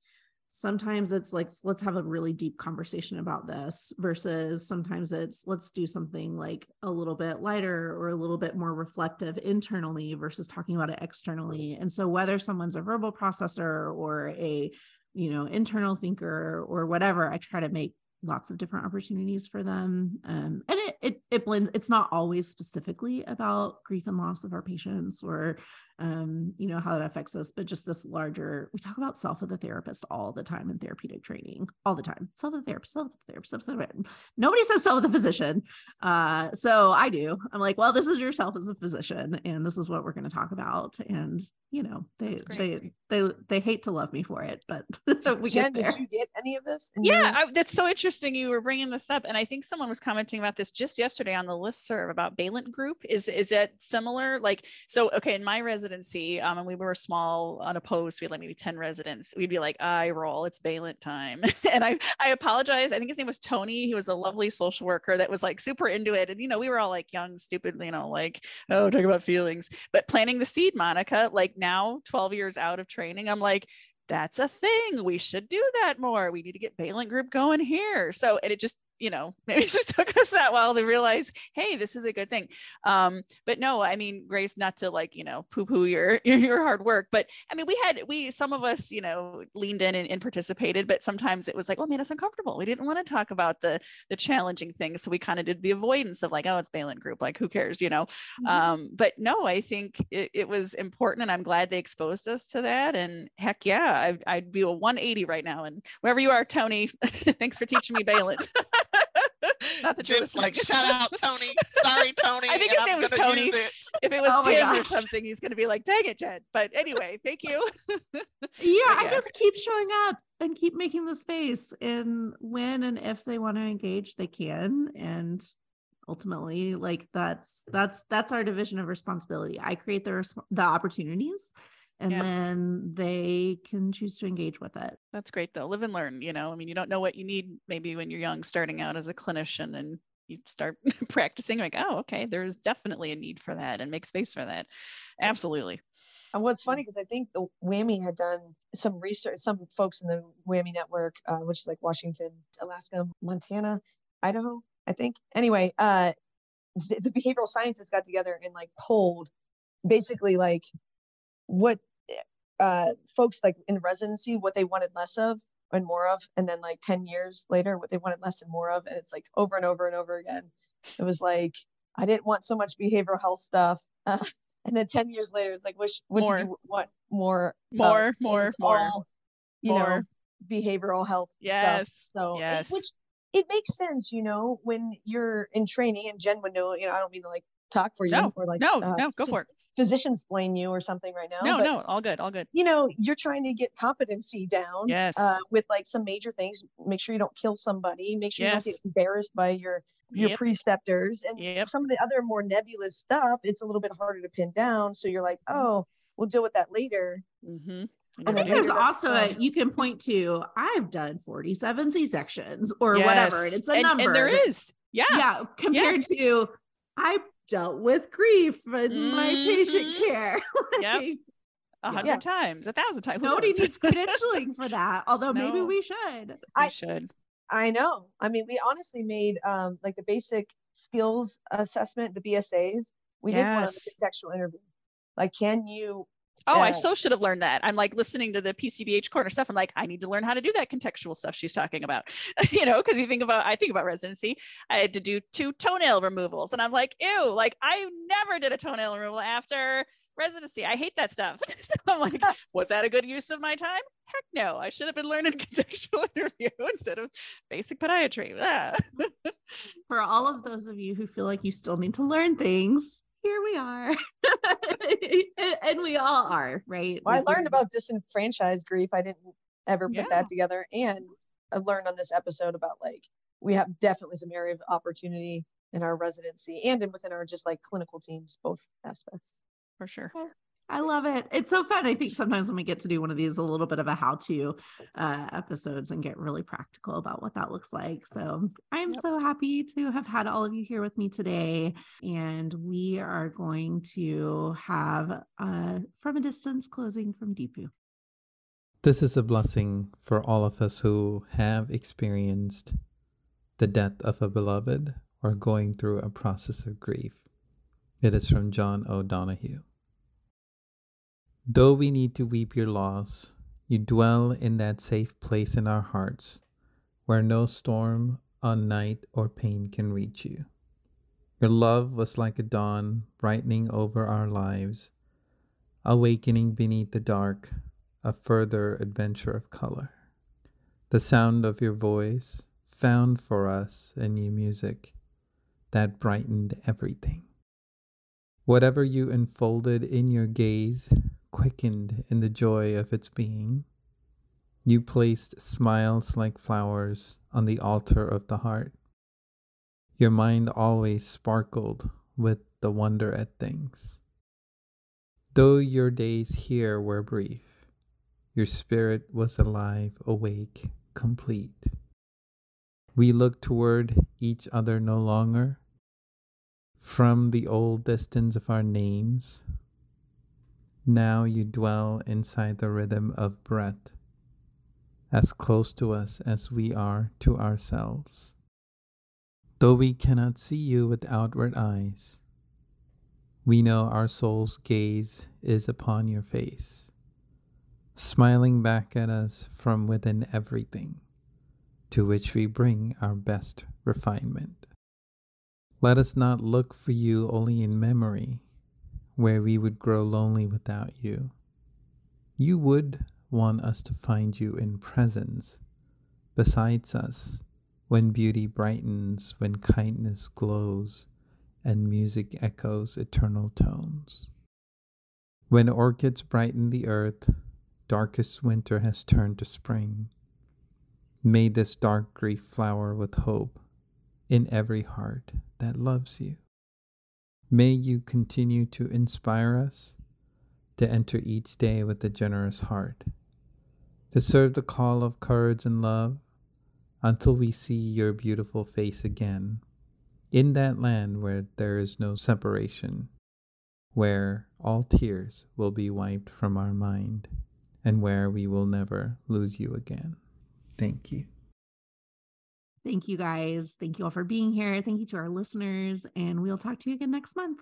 sometimes it's like let's have a really deep conversation about this versus sometimes it's let's do something like a little bit lighter or a little bit more reflective internally versus talking about it externally. And so whether someone's a verbal processor or a you know internal thinker or whatever i try to make lots of different opportunities for them. Um, and it, it it blends it's not always specifically about grief and loss of our patients or um, you know how that affects us but just this larger we talk about self of the therapist all the time in therapeutic training all the time self of the therapist self of the therapist self of the therapist. nobody says self of the physician uh, so i do i'm like well this is yourself as a physician and this is what we're going to talk about and you know they they they they hate to love me for it but (laughs) we Jen, get there did you get any of this? Yeah, I, that's so interesting. You were bringing this up, and I think someone was commenting about this just yesterday on the list serve about Balint Group. Is is that similar? Like, so okay, in my residency, um, and we were small, unopposed. We had like maybe ten residents. We'd be like, I roll, it's Balint time, (laughs) and I I apologize. I think his name was Tony. He was a lovely social worker that was like super into it, and you know, we were all like young, stupid, you know, like oh, talk about feelings. But planting the seed, Monica, like now, twelve years out of training, I'm like that's a thing. We should do that more. We need to get Balint Group going here. So, and it just, you know, (laughs) maybe it just took us that while to realize, hey, this is a good thing. Um, but no, I mean, Grace, not to like, you know, poo-poo your your, (laughs) your hard work, but I mean, we had we some of us, you know, leaned in and, and participated, but sometimes it was like, oh, it made us uncomfortable. We didn't want to talk about the the challenging things, so we kind of did the avoidance of like, oh, it's Balint Group, like who cares, you know? um but no i think it, it was important and i'm glad they exposed us to that and heck yeah I'd, I'd be a 180 right now and wherever you are tony (laughs) thanks for teaching me Balint. (laughs) not that you're like, listening. shout out Tony. Sorry, (laughs) Tony. I think his name was Tony. it. if it (laughs) was Oh tim or something he's going to be like dang it jen but anyway thank you yeah, But I just keep showing up and keep making the space. And when and if they want to engage, they can. And ultimately, like that's that's that's our division of responsibility. I create the resp- the opportunities, and Yeah. then they can choose to engage with it. that's great though live and learn you know i mean you don't know what you need maybe when you're young starting out as a clinician and you start (laughs) practicing like oh okay there's definitely a need for that and make space for that absolutely And what's funny because I think the WAMI had done some research, some folks in the WAMI network, uh, which is like Washington, Alaska, Montana, Idaho, I think. Anyway, uh, the, the behavioral scientists got together and like polled basically like what uh, folks like in residency, what they wanted less of and more of. And then like 10 years later, what they wanted less and more of. And it's like over and over and over again. It was like, I didn't want so much behavioral health stuff. Uh, (laughs) and then 10 years later, it's like, which, what More. did you want more? more more more all, you know, behavioral health stuff. yes So, it- yes. which it makes sense, you know, when you're in training and Jen would know, you know, I don't mean to like talk for you No, or like, no uh, no go for it physician explain you or something right now. no but, no all good all good You know, you're trying to get competency down. Yes. Uh, with like some major things, make sure you don't kill somebody. Make sure you don't get embarrassed by your your Yep. preceptors and Yep. some of the other more nebulous stuff. It's a little bit harder to pin down. So you're like, Mm-hmm. oh, we'll deal with that later. hmm I think there's also a you can point to I've done 47 C sections or whatever, and it's a and, number. and there that- is yeah yeah, compared to I dealt with grief in my patient Mhm. care. (laughs) Yep. A hundred Yeah. times a thousand times who Nobody knows? needs credentialing (laughs) for that, although maybe we should. we I- should I know. I mean, we honestly made um, like the basic skills assessment, the BSAs. We did one on the Yes. contextual interview. Like, can you? Oh, I Uh, so should have learned that. I'm like listening to the PCBH corner stuff. I'm like, I need to learn how to do that contextual stuff she's talking about. (laughs) you know, because you think about, I think about residency. I had to do two toenail removals, and I'm like, ew, like I never did a toenail removal after residency. I hate that stuff. (laughs) I'm like, (laughs) was that a good use of my time? Heck no. I should have been learning contextual interview instead of basic podiatry. For all of those of you who feel like you still need to learn things, here we are. (laughs) and we all are, right? Well, I learned about disenfranchised grief. I didn't ever put Yeah. that together, and I learned on this episode about like we have definitely some area of opportunity in our residency and in within our just like clinical teams, both aspects. For sure. I I love it. It's so fun. I think sometimes when we get to do one of these, a little bit of a how to uh, episodes and get really practical about what that looks like. So I'm yep. so happy to have had all of you here with me today. And we are going to have uh, From a Distance closing from Deepu. This is a blessing for all of us who have experienced the death of a beloved or going through a process of grief. It is from John O'Donohue. Though we need to weep your loss, you dwell in that safe place in our hearts where no storm on night or pain can reach you. Your love was like a dawn brightening over our lives, awakening beneath the dark a further adventure of color. The sound of your voice found for us a new music that brightened everything. Whatever you enfolded in your gaze quickened in the joy of its being. You placed smiles like flowers on the altar of the heart. Your mind always sparkled with the wonder at things. Though your days here were brief, your spirit was alive, awake, complete. We look toward each other no longer. From the old distance of our names, now you dwell inside the rhythm of breath, as close to us as we are to ourselves. Though we cannot see you with outward eyes, we know our soul's gaze is upon your face, smiling back at us from within everything, to which we bring our best refinement. Let us not look for you only in memory where we would grow lonely without you. You would want us to find you in presence, besides us, when beauty brightens, when kindness glows, and music echoes eternal tones. When orchids brighten the earth, darkest winter has turned to spring. May this dark grief flower with hope in every heart that loves you. May you continue to inspire us to enter each day with a generous heart, to serve the call of courage and love until we see your beautiful face again in that land where there is no separation, where all tears will be wiped from our mind, and where we will never lose you again. Thank you. Thank you guys. Thank you all for being here. Thank you to our listeners, and we'll talk to you again next month.